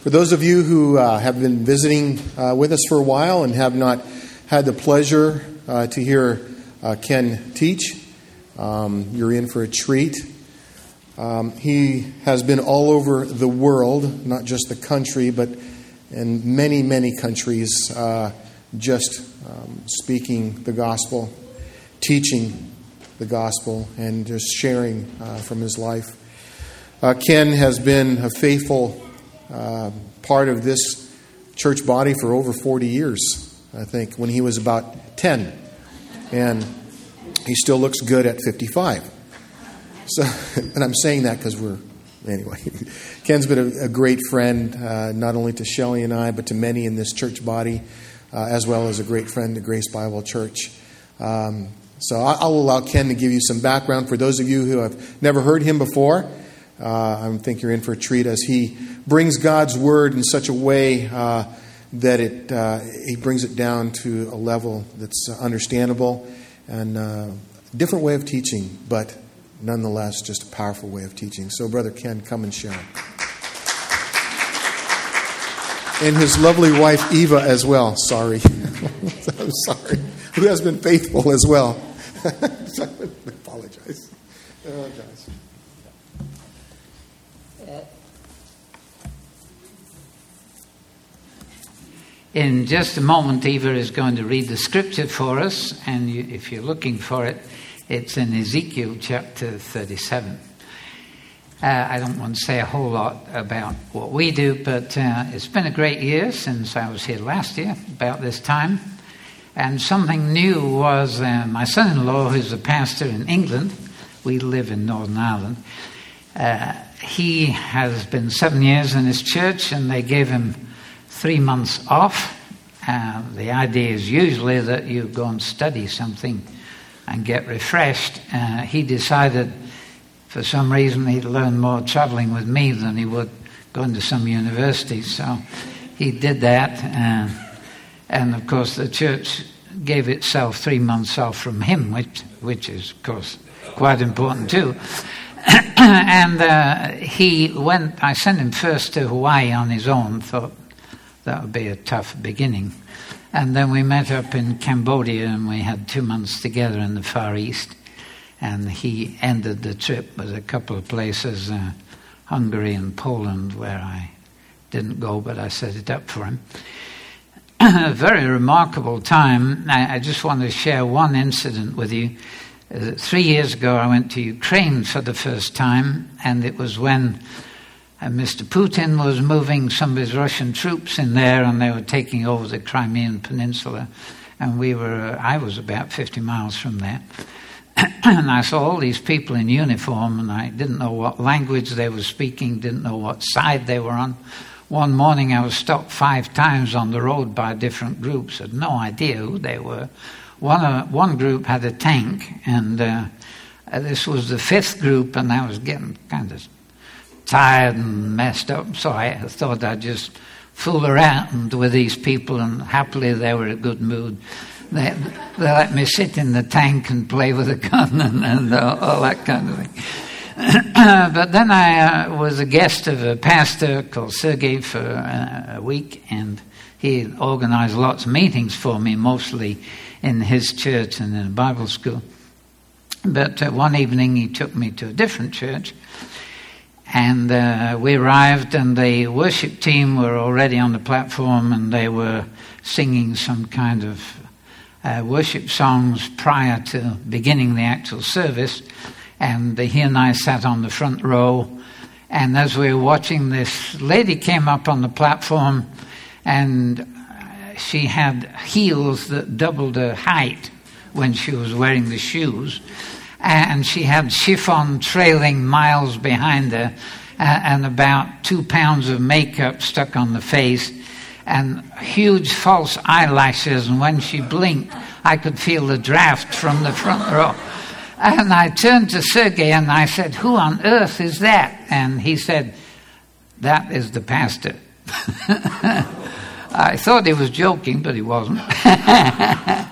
For those of you who uh, have been visiting uh, with us for a while and have not had the pleasure uh, to hear uh, Ken teach, um, you're in for a treat. Um, he has been all over the world, not just the country, but in many, many countries, uh, just um, speaking the gospel, teaching the gospel, and just sharing uh, from his life. Ken has been a faithful uh, part of this church body for over 40 years, I think, when he was about 10. And he still looks good at 55. So, and I'm saying that because we're, anyway. Ken's been a, a great friend, uh, not only to Shelley and I, but to many in this church body, uh, as well as a great friend to Grace Bible Church. Um, so I'll allow Ken to give you some background for those of you who have never heard him before. Uh, I think you're in for a treat as he brings God's word in such a way uh, that it uh, he brings it down to a level that's understandable and a uh, different way of teaching, but nonetheless just a powerful way of teaching. So, Brother Ken, come and share. And his lovely wife Eva as well. Sorry, I'm sorry. Who has been faithful as well. I apologize. Oh, guys. In just a moment, Eva is going to read the scripture for us, and you, if you're looking for it, it's in Ezekiel chapter 37. Uh, I don't want to say a whole lot about what we do, but uh, it's been a great year since I was here last year, about this time. And something new was uh, my son in law, who's a pastor in England, we live in Northern Ireland. He has been seven years in his church, and they gave him three months off. Uh, the idea is usually that you go and study something and get refreshed. Uh, he decided, for some reason, he'd learn more traveling with me than he would going to some university. So he did that. Uh, and of course, the church gave itself three months off from him, which, which is, of course, quite important too. and uh, he went, I sent him first to Hawaii on his own, thought that would be a tough beginning. And then we met up in Cambodia and we had two months together in the Far East. And he ended the trip with a couple of places, uh, Hungary and Poland, where I didn't go, but I set it up for him. a very remarkable time. I, I, just want to share one incident with you. Uh, three years ago, I went to Ukraine for the first time, and it was when and Mr. Putin was moving some of his Russian troops in there, and they were taking over the Crimean Peninsula. And we were, I was about 50 miles from there. and I saw all these people in uniform, and I didn't know what language they were speaking, didn't know what side they were on. One morning I was stopped five times on the road by different groups, had no idea who they were. One, uh, one group had a tank, and uh, this was the fifth group, and I was getting kind of tired and messed up, so I thought I'd just fool around with these people, and happily they were in a good mood. They, they let me sit in the tank and play with a gun and, and uh, all that kind of thing. but then I uh, was a guest of a pastor called Sergei for uh, a week, and he organized lots of meetings for me, mostly in his church and in a Bible school. But uh, one evening he took me to a different church, and uh, we arrived, and the worship team were already on the platform, and they were singing some kind of uh, worship songs prior to beginning the actual service. And he and I sat on the front row. And as we were watching, this lady came up on the platform, and she had heels that doubled her height when she was wearing the shoes and she had chiffon trailing miles behind her, uh, and about two pounds of makeup stuck on the face, and huge false eyelashes. And when she blinked, I could feel the draft from the front row. And I turned to Sergey and I said, Who on earth is that? And he said, That is the pastor. I thought he was joking, but he wasn't.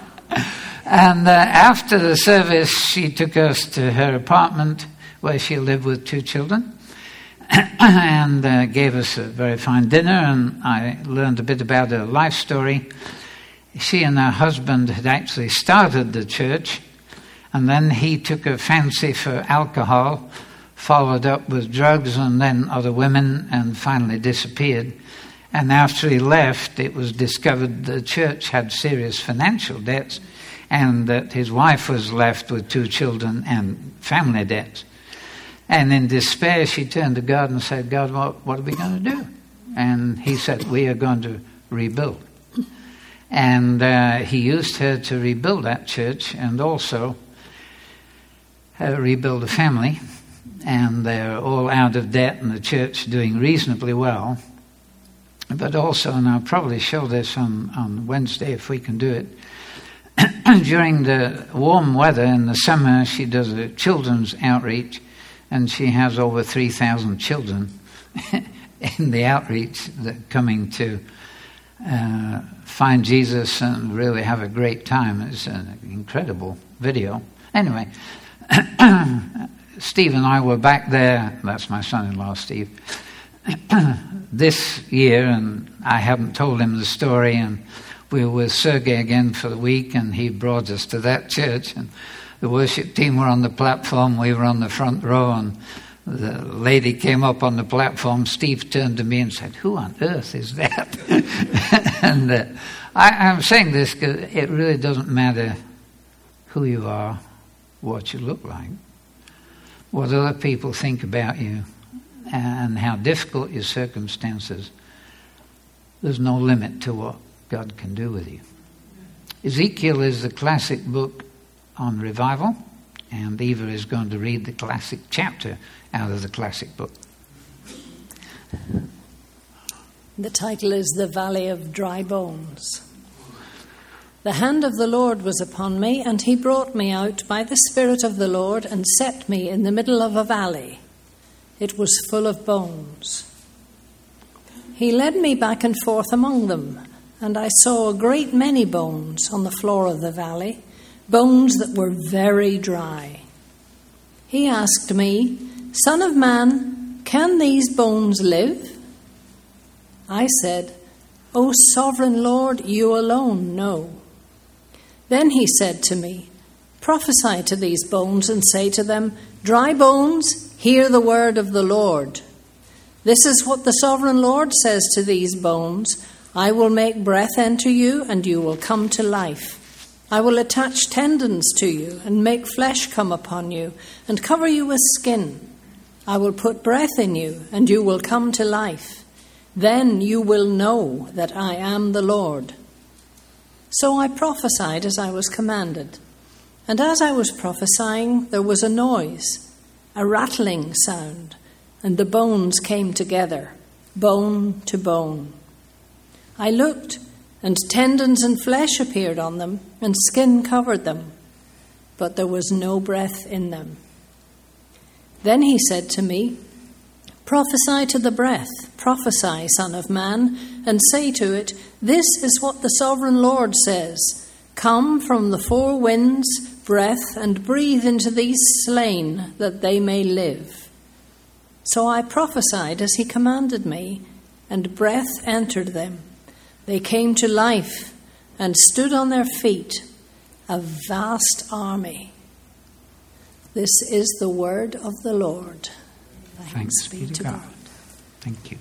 And uh, after the service, she took us to her apartment where she lived with two children. and uh, gave us a very fine dinner, and I learned a bit about her life story. She and her husband had actually started the church, and then he took a fancy for alcohol, followed up with drugs, and then other women, and finally disappeared. And after he left, it was discovered the church had serious financial debts and that his wife was left with two children and family debts. And in despair, she turned to God and said, God, what, what are we going to do? And he said, We are going to rebuild. And uh, he used her to rebuild that church and also uh, rebuild a family. And they're all out of debt, and the church doing reasonably well. But also, and I'll probably show this on, on Wednesday if we can do it, during the warm weather in the summer, she does a children's outreach, and she has over 3,000 children in the outreach that coming to uh, find Jesus and really have a great time. It's an incredible video. Anyway, Steve and I were back there. That's my son in law, Steve. this year, and I haven't told him the story, and we were with Sergey again for the week, and he brought us to that church. And the worship team were on the platform, we were on the front row, and the lady came up on the platform. Steve turned to me and said, Who on earth is that? and uh, I, I'm saying this because it really doesn't matter who you are, what you look like, what other people think about you, and how difficult your circumstances. There's no limit to what God can do with you. Ezekiel is the classic book on revival, and Eva is going to read the classic chapter out of the classic book. The title is The Valley of Dry Bones. The hand of the Lord was upon me, and he brought me out by the Spirit of the Lord and set me in the middle of a valley. It was full of bones. He led me back and forth among them and I saw a great many bones on the floor of the valley, bones that were very dry. He asked me, Son of man, can these bones live? I said, O sovereign Lord, you alone know. Then he said to me, Prophesy to these bones and say to them, Dry bones, hear the word of the Lord. This is what the sovereign Lord says to these bones I will make breath enter you, and you will come to life. I will attach tendons to you, and make flesh come upon you, and cover you with skin. I will put breath in you, and you will come to life. Then you will know that I am the Lord. So I prophesied as I was commanded. And as I was prophesying, there was a noise, a rattling sound, and the bones came together, bone to bone. I looked, and tendons and flesh appeared on them, and skin covered them, but there was no breath in them. Then he said to me, Prophesy to the breath, prophesy, Son of Man, and say to it, This is what the sovereign Lord says Come from the four winds, breath, and breathe into these slain, that they may live. So I prophesied as he commanded me, and breath entered them they came to life and stood on their feet, a vast army. This is the word of the Lord. Thanks, Thanks be to God. God. Thank you.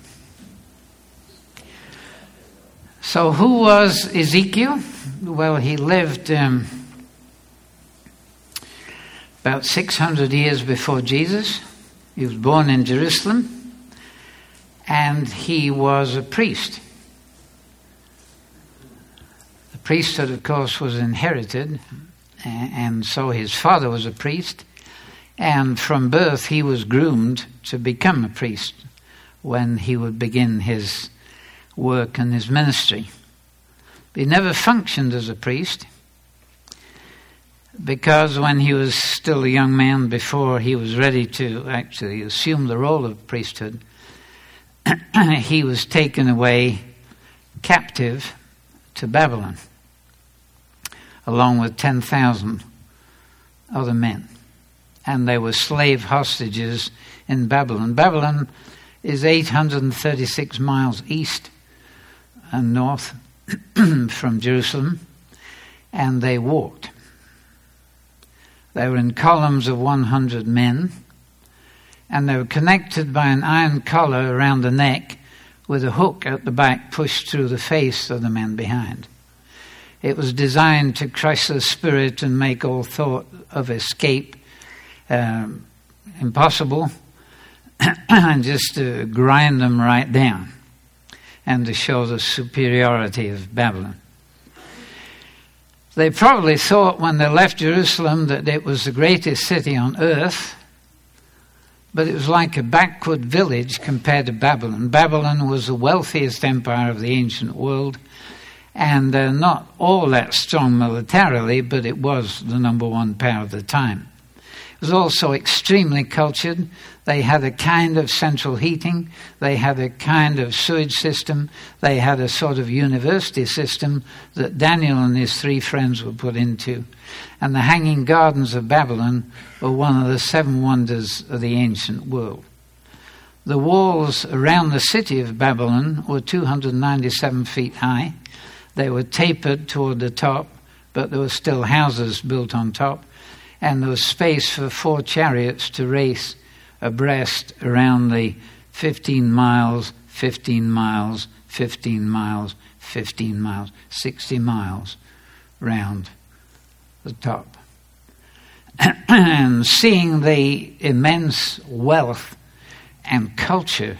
So, who was Ezekiel? Well, he lived um, about 600 years before Jesus. He was born in Jerusalem, and he was a priest The priesthood, of course, was inherited, and so his father was a priest, and from birth he was groomed to become a priest when he would begin his work and his ministry. But he never functioned as a priest because when he was still a young man, before he was ready to actually assume the role of priesthood, he was taken away captive to Babylon along with 10,000 other men. And they were slave hostages in Babylon. Babylon is 836 miles east and north from Jerusalem, and they walked. They were in columns of 100 men, and they were connected by an iron collar around the neck with a hook at the back pushed through the face of the man behind. It was designed to crush the spirit and make all thought of escape um, impossible, and just to grind them right down and to show the superiority of Babylon. They probably thought when they left Jerusalem that it was the greatest city on earth, but it was like a backward village compared to Babylon. Babylon was the wealthiest empire of the ancient world, and uh, not all that strong militarily, but it was the number one power of the time. Was also extremely cultured. They had a kind of central heating. They had a kind of sewage system. They had a sort of university system that Daniel and his three friends were put into. And the Hanging Gardens of Babylon were one of the seven wonders of the ancient world. The walls around the city of Babylon were 297 feet high. They were tapered toward the top, but there were still houses built on top and there was space for four chariots to race abreast around the 15 miles, 15 miles, 15 miles, 15 miles, 60 miles round the top. and seeing the immense wealth and culture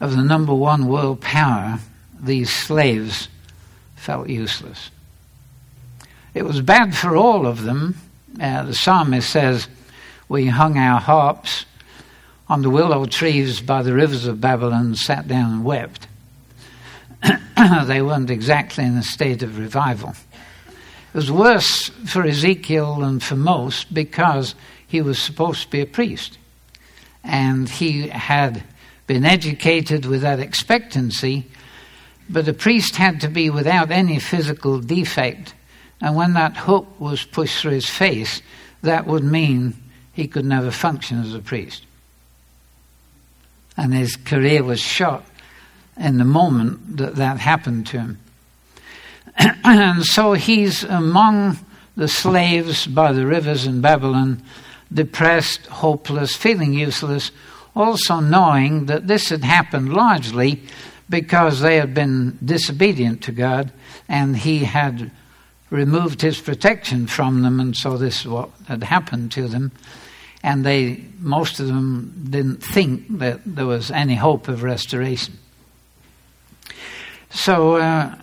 of the number one world power, these slaves felt useless. It was bad for all of them. Uh, the psalmist says, We hung our harps on the willow trees by the rivers of Babylon, and sat down and wept. they weren't exactly in a state of revival. It was worse for Ezekiel than for most because he was supposed to be a priest. And he had been educated with that expectancy, but a priest had to be without any physical defect and when that hook was pushed through his face, that would mean he could never function as a priest. And his career was shot in the moment that that happened to him. and so he's among the slaves by the rivers in Babylon, depressed, hopeless, feeling useless, also knowing that this had happened largely because they had been disobedient to God and he had removed his protection from them, and so this is what had happened to them. And they, most of them, didn't think that there was any hope of restoration. So uh,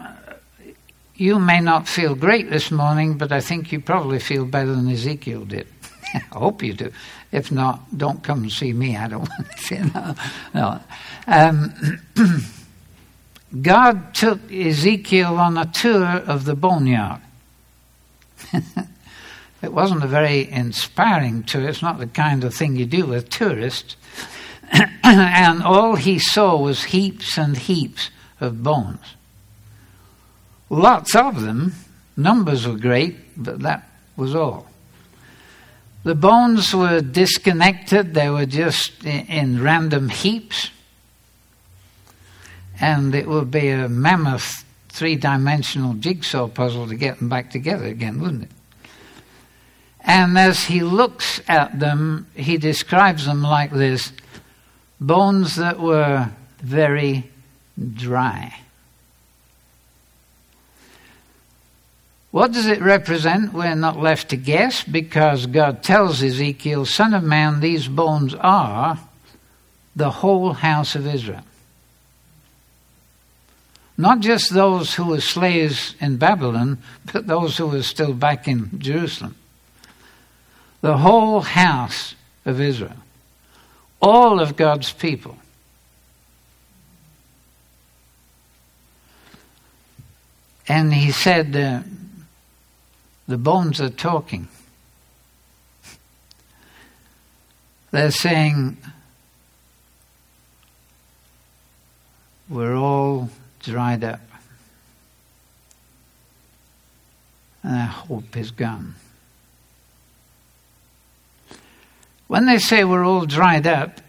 you may not feel great this morning, but I think you probably feel better than Ezekiel did. I hope you do. If not, don't come and see me. I don't want to. No, no. Um, God took Ezekiel on a tour of the boneyard. it wasn't a very inspiring tour. It's not the kind of thing you do with tourists. and all he saw was heaps and heaps of bones. Lots of them. Numbers were great, but that was all. The bones were disconnected, they were just in random heaps. And it would be a mammoth three dimensional jigsaw puzzle to get them back together again, wouldn't it? And as he looks at them, he describes them like this bones that were very dry. What does it represent? We're not left to guess because God tells Ezekiel, Son of man, these bones are the whole house of Israel. Not just those who were slaves in Babylon, but those who were still back in Jerusalem. The whole house of Israel. All of God's people. And he said, uh, The bones are talking. They're saying, We're all dried up. And our hope is gone. When they say we're all dried up,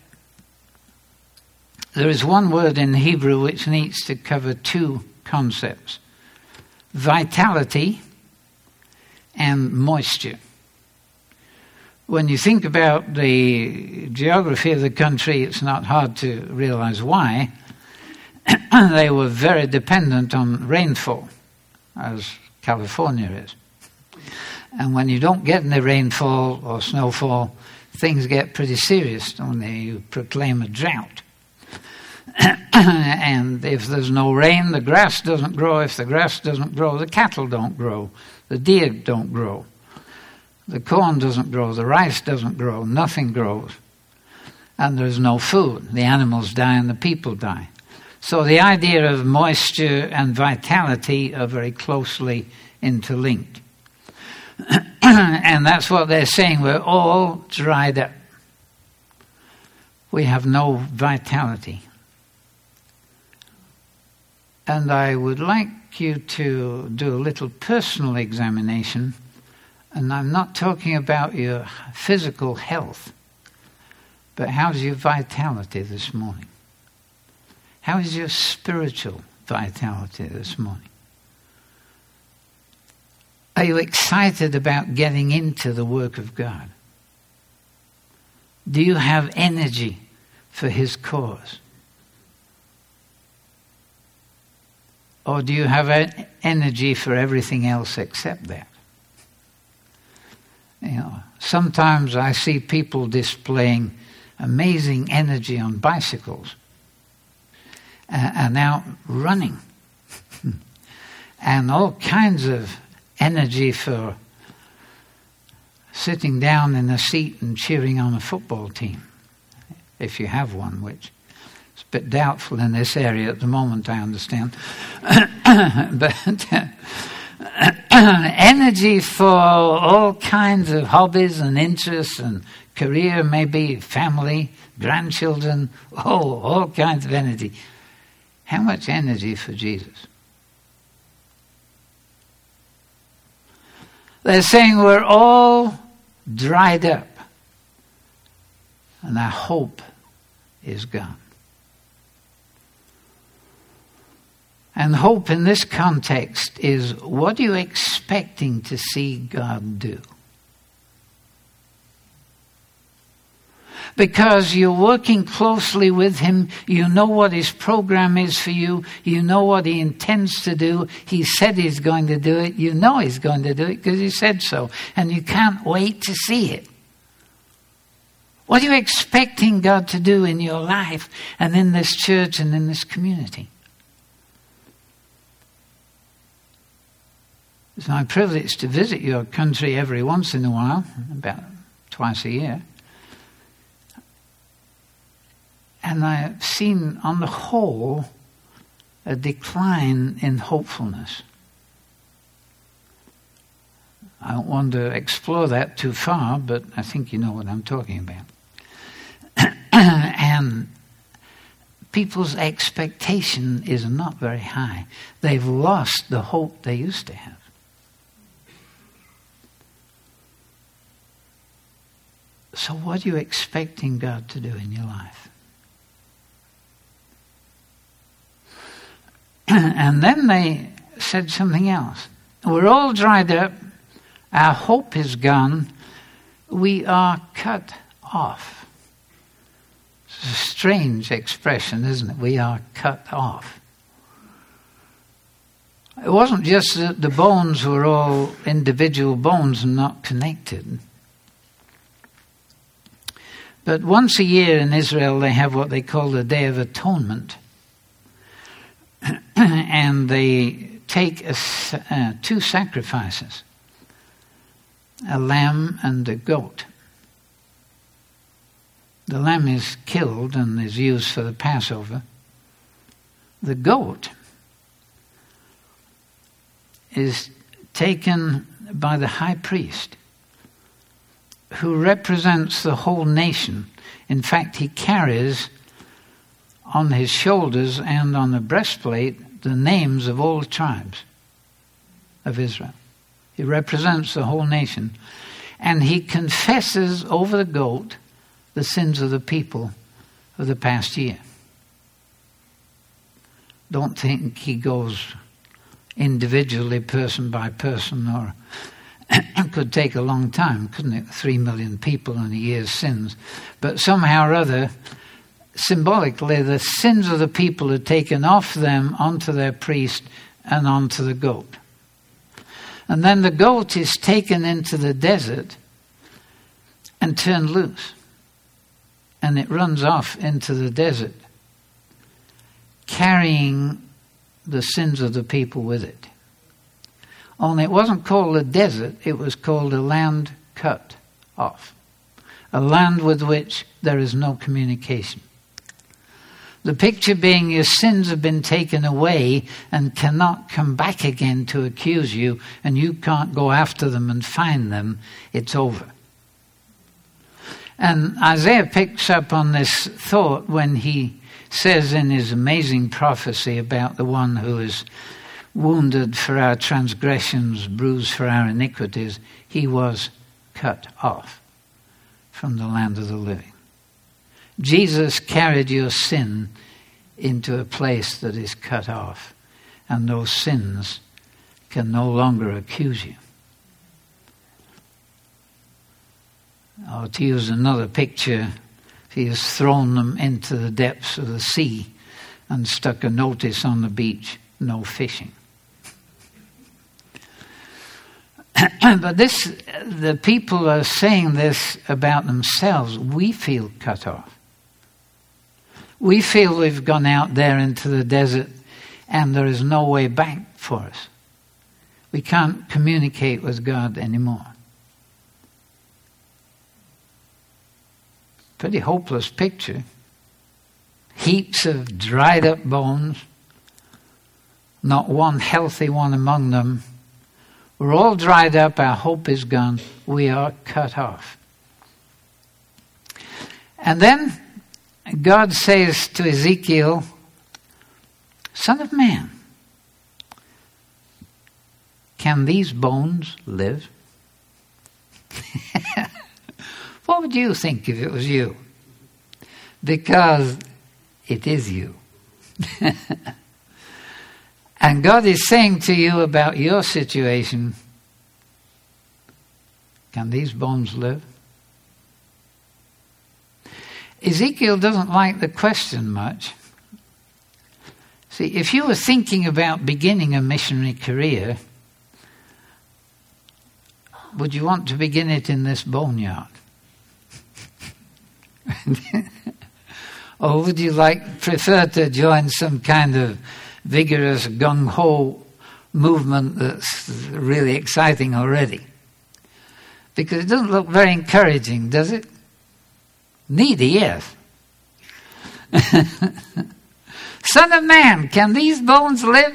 there is one word in Hebrew which needs to cover two concepts vitality and moisture. When you think about the geography of the country, it's not hard to realize why. they were very dependent on rainfall, as California is. And when you don't get any rainfall or snowfall, things get pretty serious when you proclaim a drought. and if there's no rain, the grass doesn't grow. If the grass doesn't grow, the cattle don't grow. The deer don't grow. The corn doesn't grow. The rice doesn't grow. Nothing grows. And there's no food. The animals die and the people die. So the idea of moisture and vitality are very closely interlinked. and that's what they're saying. We're all dried up. We have no vitality. And I would like you to do a little personal examination. And I'm not talking about your physical health, but how's your vitality this morning? How is your spiritual vitality this morning? Are you excited about getting into the work of God? Do you have energy for His cause? Or do you have energy for everything else except that? You know, sometimes I see people displaying amazing energy on bicycles uh, and out running and all kinds of energy for sitting down in a seat and cheering on a football team, if you have one, which is a bit doubtful in this area at the moment, I understand. but energy for all kinds of hobbies and interests and career, maybe family, grandchildren, oh, all kinds of energy. How much energy for Jesus? They're saying we're all dried up and our hope is gone. And hope in this context is what are you expecting to see God do? Because you're working closely with Him. You know what His program is for you. You know what He intends to do. He said He's going to do it. You know He's going to do it because He said so. And you can't wait to see it. What are you expecting God to do in your life and in this church and in this community? It's my privilege to visit your country every once in a while, about twice a year. And I've seen, on the whole, a decline in hopefulness. I don't want to explore that too far, but I think you know what I'm talking about. and people's expectation is not very high. They've lost the hope they used to have. So, what are you expecting God to do in your life? and then they said something else. We're all dried up. Our hope is gone. We are cut off. It's a strange expression, isn't it? We are cut off. It wasn't just that the bones were all individual bones and not connected. But once a year in Israel, they have what they call the Day of Atonement. and they take a, uh, two sacrifices a lamb and a goat. The lamb is killed and is used for the Passover. The goat is taken by the high priest, who represents the whole nation. In fact, he carries on his shoulders and on the breastplate the names of all tribes of Israel. He represents the whole nation. And he confesses over the goat the sins of the people of the past year. don't think he goes individually, person by person, or it could take a long time, couldn't it? Three million people in a year's sins. But somehow or other, symbolically, the sins of the people are taken off them onto their priest and onto the goat. And then the goat is taken into the desert and turned loose. And it runs off into the desert, carrying the sins of the people with it. Only it wasn't called a desert, it was called a land cut off, a land with which there is no communication. The picture being your sins have been taken away and cannot come back again to accuse you, and you can't go after them and find them. It's over. And Isaiah picks up on this thought when he says in his amazing prophecy about the one who is wounded for our transgressions, bruised for our iniquities, he was cut off from the land of the living. Jesus carried your sin into a place that is cut off, and those sins can no longer accuse you. Or to use another picture, he has thrown them into the depths of the sea and stuck a notice on the beach no fishing. but this, the people are saying this about themselves. We feel cut off. We feel we've gone out there into the desert and there is no way back for us. We can't communicate with God anymore. Pretty hopeless picture. Heaps of dried up bones, not one healthy one among them we're all dried up. Our hope is gone. We are cut off. And then God says to Ezekiel, Son of man, can these bones live? what would you think if it was you? Because it is you. And God is saying to you about your situation can these bones live? Ezekiel doesn't like the question much. See, if you were thinking about beginning a missionary career, would you want to begin it in this boneyard? or would you like prefer to join some kind of vigorous gung ho movement that's really exciting already. Because it doesn't look very encouraging, does it? Needy, is. Son of man, can these bones live?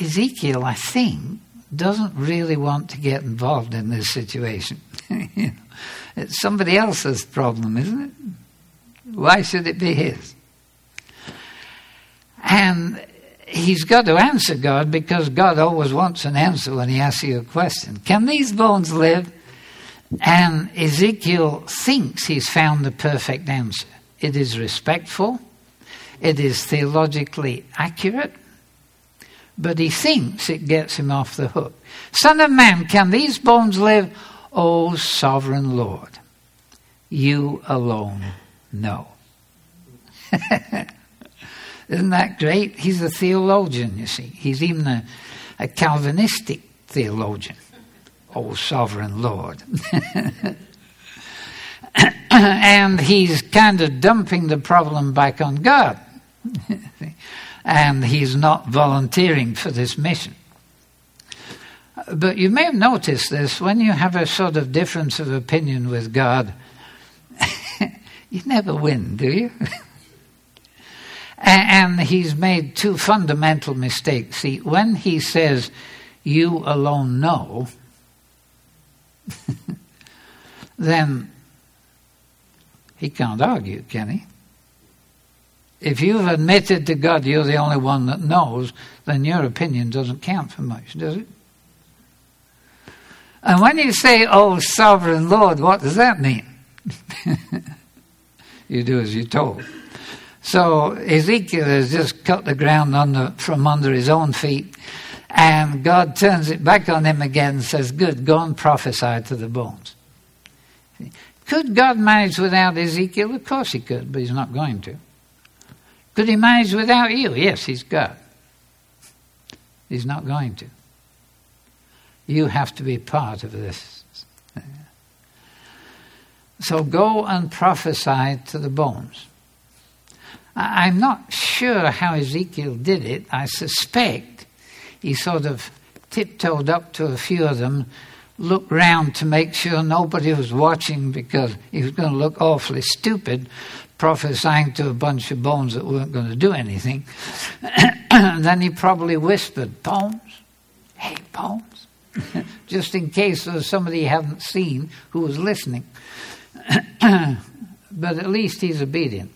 Ezekiel, I think, doesn't really want to get involved in this situation. it's somebody else's problem, isn't it? Why should it be his? And he's got to answer God because God always wants an answer when he asks you a question. Can these bones live? And Ezekiel thinks he's found the perfect answer. It is respectful, it is theologically accurate, but he thinks it gets him off the hook. Son of man, can these bones live? O sovereign Lord, you alone know. Isn't that great? He's a theologian, you see. He's even a, a Calvinistic theologian. Oh, sovereign Lord. and he's kind of dumping the problem back on God. and he's not volunteering for this mission. But you may have noticed this when you have a sort of difference of opinion with God, you never win, do you? And he's made two fundamental mistakes. See, when he says, You alone know, then he can't argue, can he? If you've admitted to God you're the only one that knows, then your opinion doesn't count for much, does it? And when you say, Oh, sovereign Lord, what does that mean? you do as you're told. So Ezekiel has just cut the ground under, from under his own feet, and God turns it back on him again and says, Good, go and prophesy to the bones. Could God manage without Ezekiel? Of course he could, but he's not going to. Could he manage without you? Yes, he's God. He's not going to. You have to be part of this. So go and prophesy to the bones. I'm not sure how Ezekiel did it. I suspect he sort of tiptoed up to a few of them, looked round to make sure nobody was watching because he was going to look awfully stupid prophesying to a bunch of bones that weren't going to do anything. then he probably whispered, Bones? Hey, bones? Just in case there was somebody he hadn't seen who was listening. but at least he's obedient.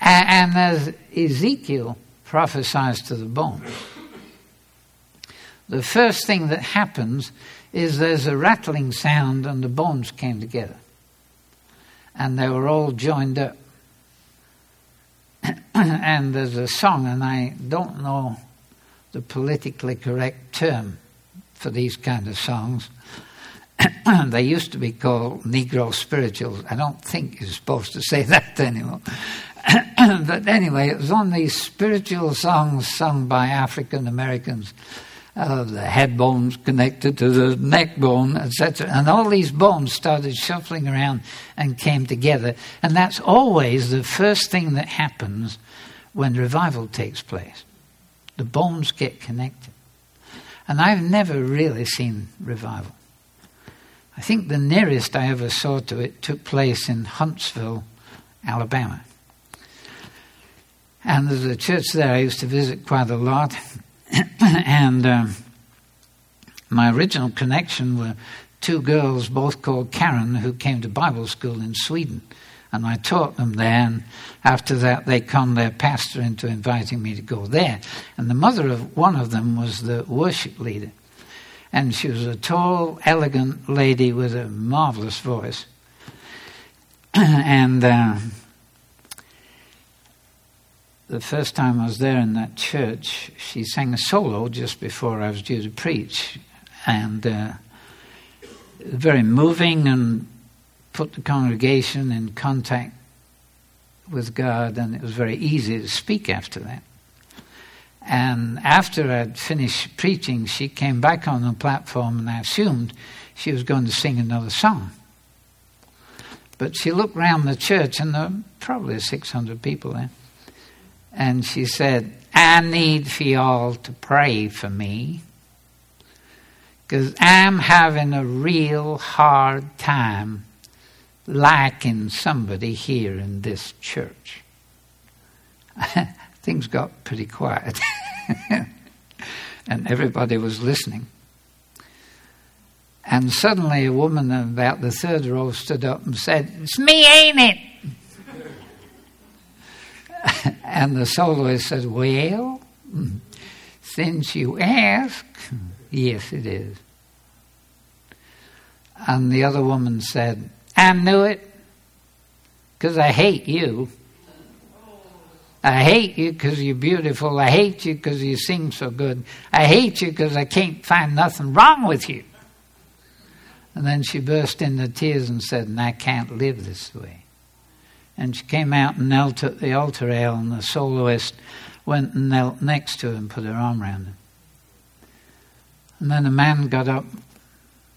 And as Ezekiel prophesies to the bones, the first thing that happens is there's a rattling sound and the bones came together. And they were all joined up. and there's a song, and I don't know the politically correct term for these kind of songs. they used to be called Negro spirituals. I don't think you're supposed to say that anymore. but anyway, it was on these spiritual songs sung by African Americans. Uh, the head bones connected to the neck bone, etc. And all these bones started shuffling around and came together. And that's always the first thing that happens when revival takes place. The bones get connected. And I've never really seen revival. I think the nearest I ever saw to it took place in Huntsville, Alabama. And there's a church there I used to visit quite a lot. and um, my original connection were two girls, both called Karen, who came to Bible school in Sweden. And I taught them there. And after that, they conned their pastor into inviting me to go there. And the mother of one of them was the worship leader. And she was a tall, elegant lady with a marvelous voice. and uh, the first time I was there in that church, she sang a solo just before I was due to preach, and uh, very moving and put the congregation in contact with God, and it was very easy to speak after that. And after I'd finished preaching, she came back on the platform, and I assumed she was going to sing another song. But she looked round the church, and there were probably 600 people there. And she said, I need for y'all to pray for me because I'm having a real hard time liking somebody here in this church. Things got pretty quiet. and everybody was listening. And suddenly a woman about the third row stood up and said, It's me, ain't it? And the soloist said, Well, since you ask, yes, it is. And the other woman said, I knew it because I hate you. I hate you because you're beautiful. I hate you because you sing so good. I hate you because I can't find nothing wrong with you. And then she burst into tears and said, And I can't live this way. And she came out and knelt at the altar rail, and the soloist went and knelt next to her and put her arm around him. And then a man got up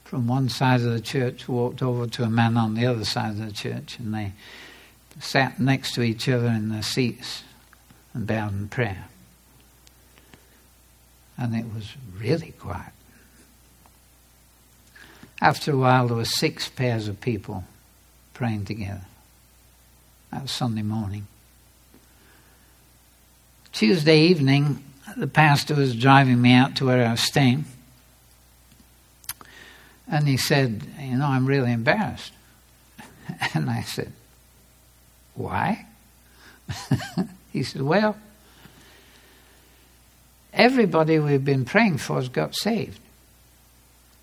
from one side of the church, walked over to a man on the other side of the church, and they sat next to each other in their seats and bowed in prayer. And it was really quiet. After a while, there were six pairs of people praying together. That was Sunday morning. Tuesday evening, the pastor was driving me out to where I was staying. And he said, You know, I'm really embarrassed. And I said, Why? he said, Well, everybody we've been praying for has got saved.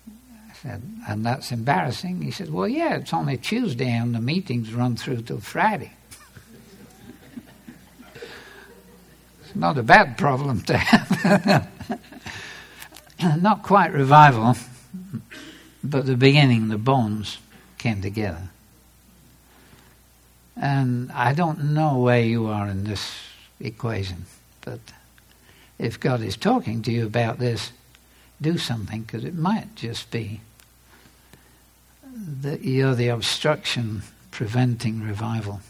I said, And that's embarrassing. He said, Well, yeah, it's only Tuesday and the meetings run through till Friday. Not a bad problem to have. not quite revival, but the beginning, the bones came together. And I don't know where you are in this equation, but if God is talking to you about this, do something because it might just be that you're the obstruction preventing revival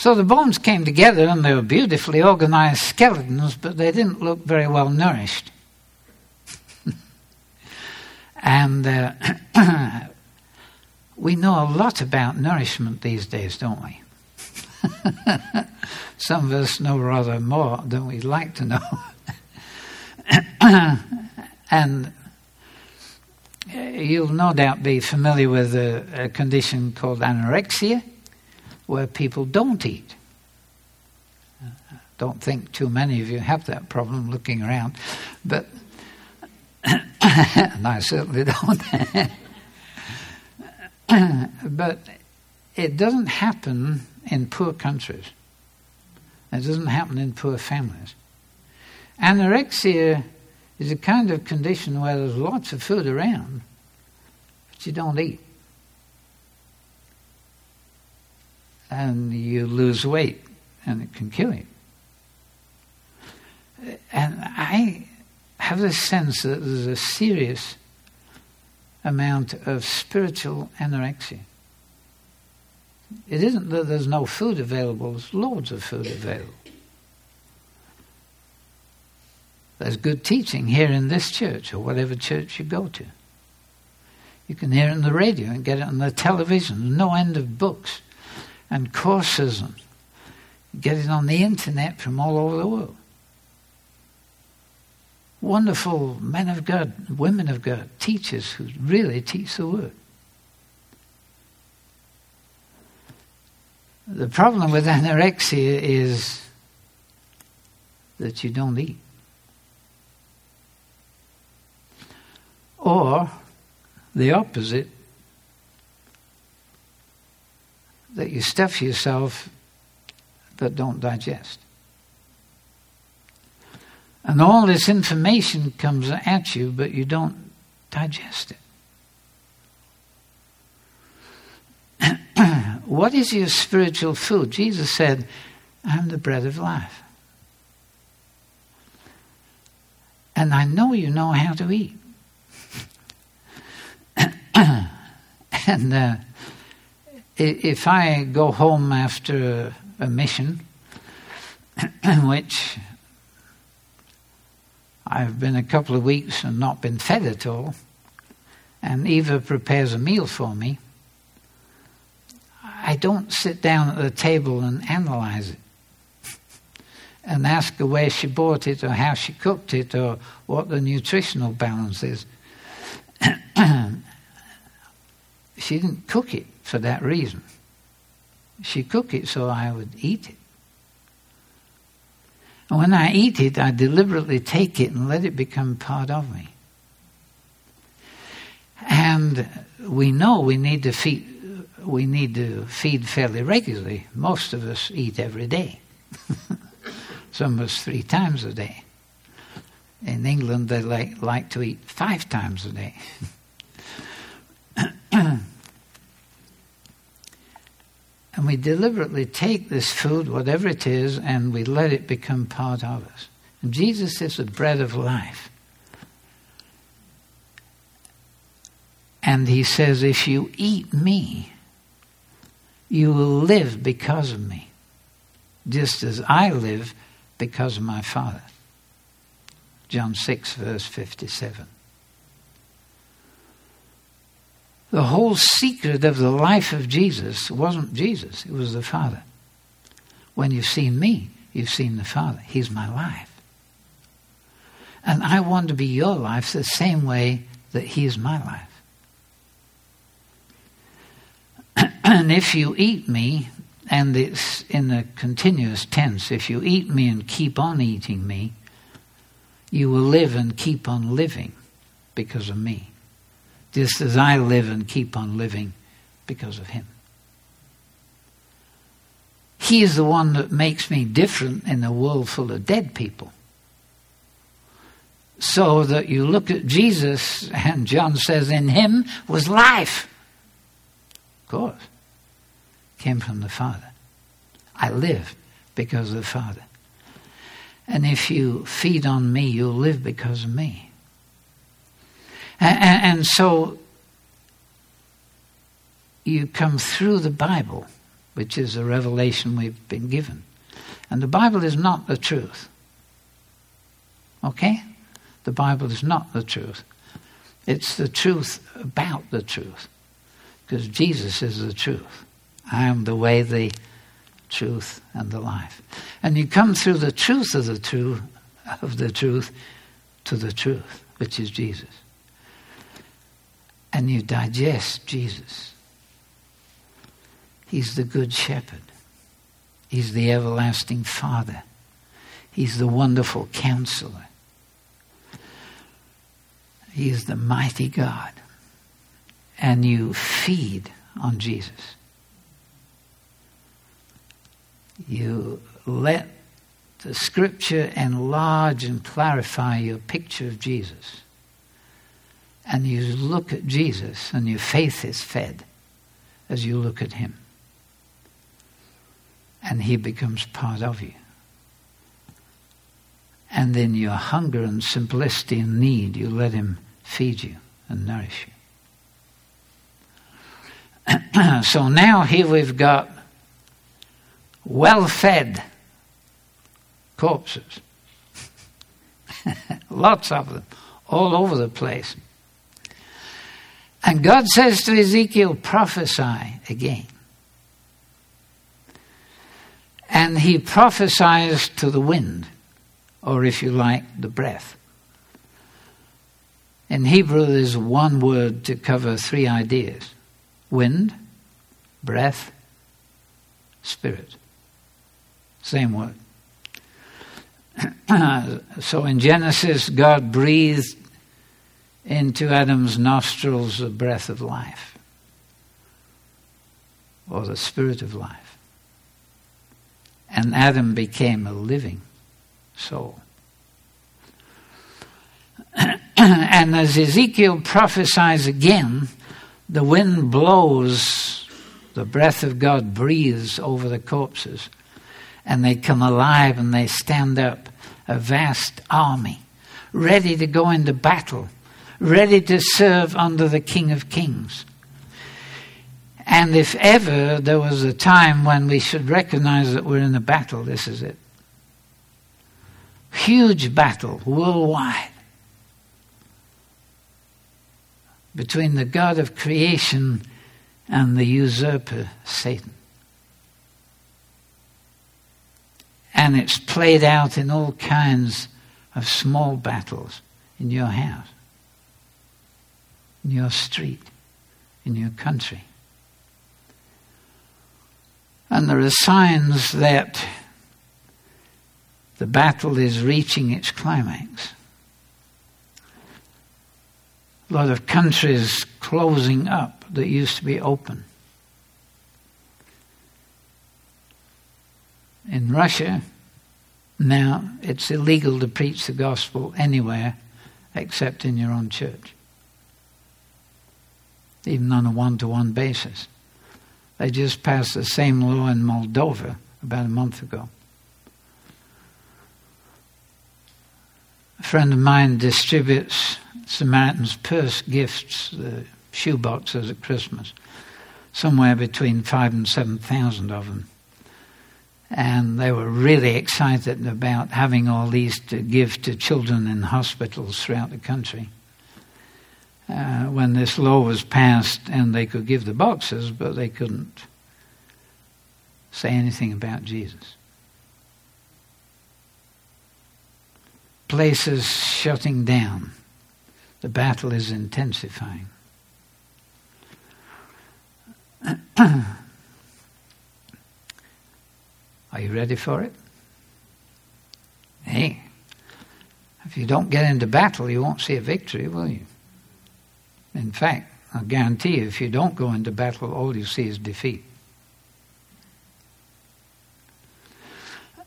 So the bones came together and they were beautifully organized skeletons, but they didn't look very well nourished. and uh, we know a lot about nourishment these days, don't we? Some of us know rather more than we'd like to know. and you'll no doubt be familiar with a, a, condition called anorexia, where people don't eat. Don't think too many of you have that problem looking around, but and I certainly don't. but it doesn't happen in poor countries. It doesn't happen in poor families. Anorexia is a kind of condition where there's lots of food around, but you don't eat. And you lose weight, and it can kill you. And I have this sense that there's a serious amount of spiritual anorexia. It isn't that there's no food available, there's loads of food available. There's good teaching here in this church or whatever church you go to. You can hear it on the radio and get it on the television. No end of books and courses and get it on the internet from all over the world. Wonderful men of God, women of God, teachers who really teach the word. The problem with anorexia is that you don't eat. Or the opposite, that you stuff yourself but don't digest. And all this information comes at you, but you don't digest it. what is your spiritual food? Jesus said, I'm the bread of life. And I know you know how to eat. and uh, if I go home after a mission, which I've been a couple of weeks and not been fed at all, and Eva prepares a meal for me, I don't sit down at the table and analyze it and ask her where she bought it or how she cooked it or what the nutritional balance is. she didn't cook it for that reason. She cooked it so I would eat it. And when I eat it, I deliberately take it and let it become part of me. And we know we need to feed, we need to feed fairly regularly. Most of us eat every day. Some of us three times a day. In England, they like, like to eat five times a day. and we deliberately take this food, whatever it is, and we let it become part of us. And Jesus is the bread of life. And he says, If you eat me, you will live because of me, just as I live because of my Father. John 6, verse 57. The whole secret of the life of Jesus wasn't Jesus, it was the Father. When you've seen me, you've seen the Father. He's my life. And I want to be your life the same way that He is my life. and if you eat me, and it's in the continuous tense, if you eat me and keep on eating me, you will live and keep on living because of me, just as I live and keep on living because of him. He is the one that makes me different in a world full of dead people. So that you look at Jesus, and John says, In him was life. Of course. Came from the Father. I live because of the Father. And if you feed on me, you'll live because of me. And, and, so you come through the Bible, which is a revelation we've been given. And the Bible is not the truth. Okay? The Bible is not the truth. It's the truth about the truth. Because Jesus is the truth. I am the way, the truth, and the life. And you come through the truth of the truth of the truth to the truth, which is Jesus. And you digest Jesus. He's the good shepherd. He's the everlasting Father. He's the wonderful counselor. He is the mighty God. And you feed on Jesus. You let the scripture enlarge and clarify your picture of Jesus. And you look at Jesus, and your faith is fed as you look at him. And he becomes part of you. And then your hunger and simplicity and need, you let him feed you and nourish you. so now here we've got well fed corpses. Lots of them, all over the place. And God says to Ezekiel, prophesy again. And he prophesies to the wind, or if you like, the breath. In Hebrew, there's one word to cover three ideas wind, breath, spirit. Same word. so in Genesis, God breathed into Adam's nostrils the breath of life, or the spirit of life. And Adam became a living soul. and as Ezekiel prophesies again, the wind blows, the breath of God breathes over the corpses and they come alive and they stand up, a vast army, ready to go into battle, ready to serve under the King of Kings. And if ever there was a time when we should recognize that we're in a battle, this is it. Huge battle worldwide between the God of creation and the usurper, Satan. And it's played out in all kinds of small battles in your house, in your street, in your country. And there are signs that the battle is reaching its climax. A lot of countries closing up that used to be open. in Russia, now it's illegal to preach the gospel anywhere except in your own church, even on a one to one basis. They just passed the same law in Moldova about a month ago. A friend of mine distributes Samaritan's Purse gifts, the shoe boxes at Christmas, somewhere between five and seven thousand of them and they were really excited about having all these to give to children in hospitals throughout the country. Uh, when this law was passed, and they could give the boxes, but they couldn't say anything about Jesus. Places shutting down. The battle is intensifying. Are you ready for it? Hey, if you don't get into battle, you won't see a victory, will you? In fact, I guarantee you, if you don't go into battle, all you see is defeat.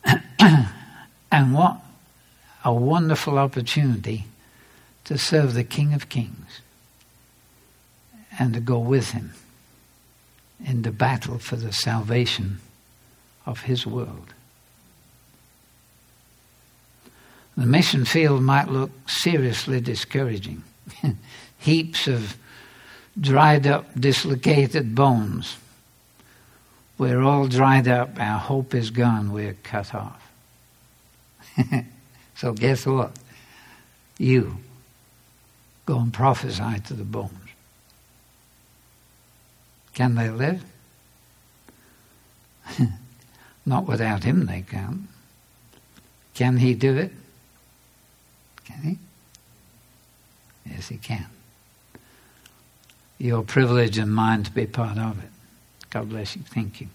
And what a wonderful opportunity to serve the King of Kings and to go with him in the battle for the salvation of his world. The mission field might look seriously discouraging. Heaps of dried up, dislocated bones. We're all dried up, our hope is gone, we're cut off. so, guess what? You go and prophesy to the bones. Can they live? Not without him, they can. Can he do it? Can he? Yes, he can. Your privilege and mine to be part of it. God bless you. Thank you.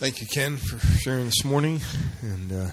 Thank you, Ken, for sharing this morning. And uh,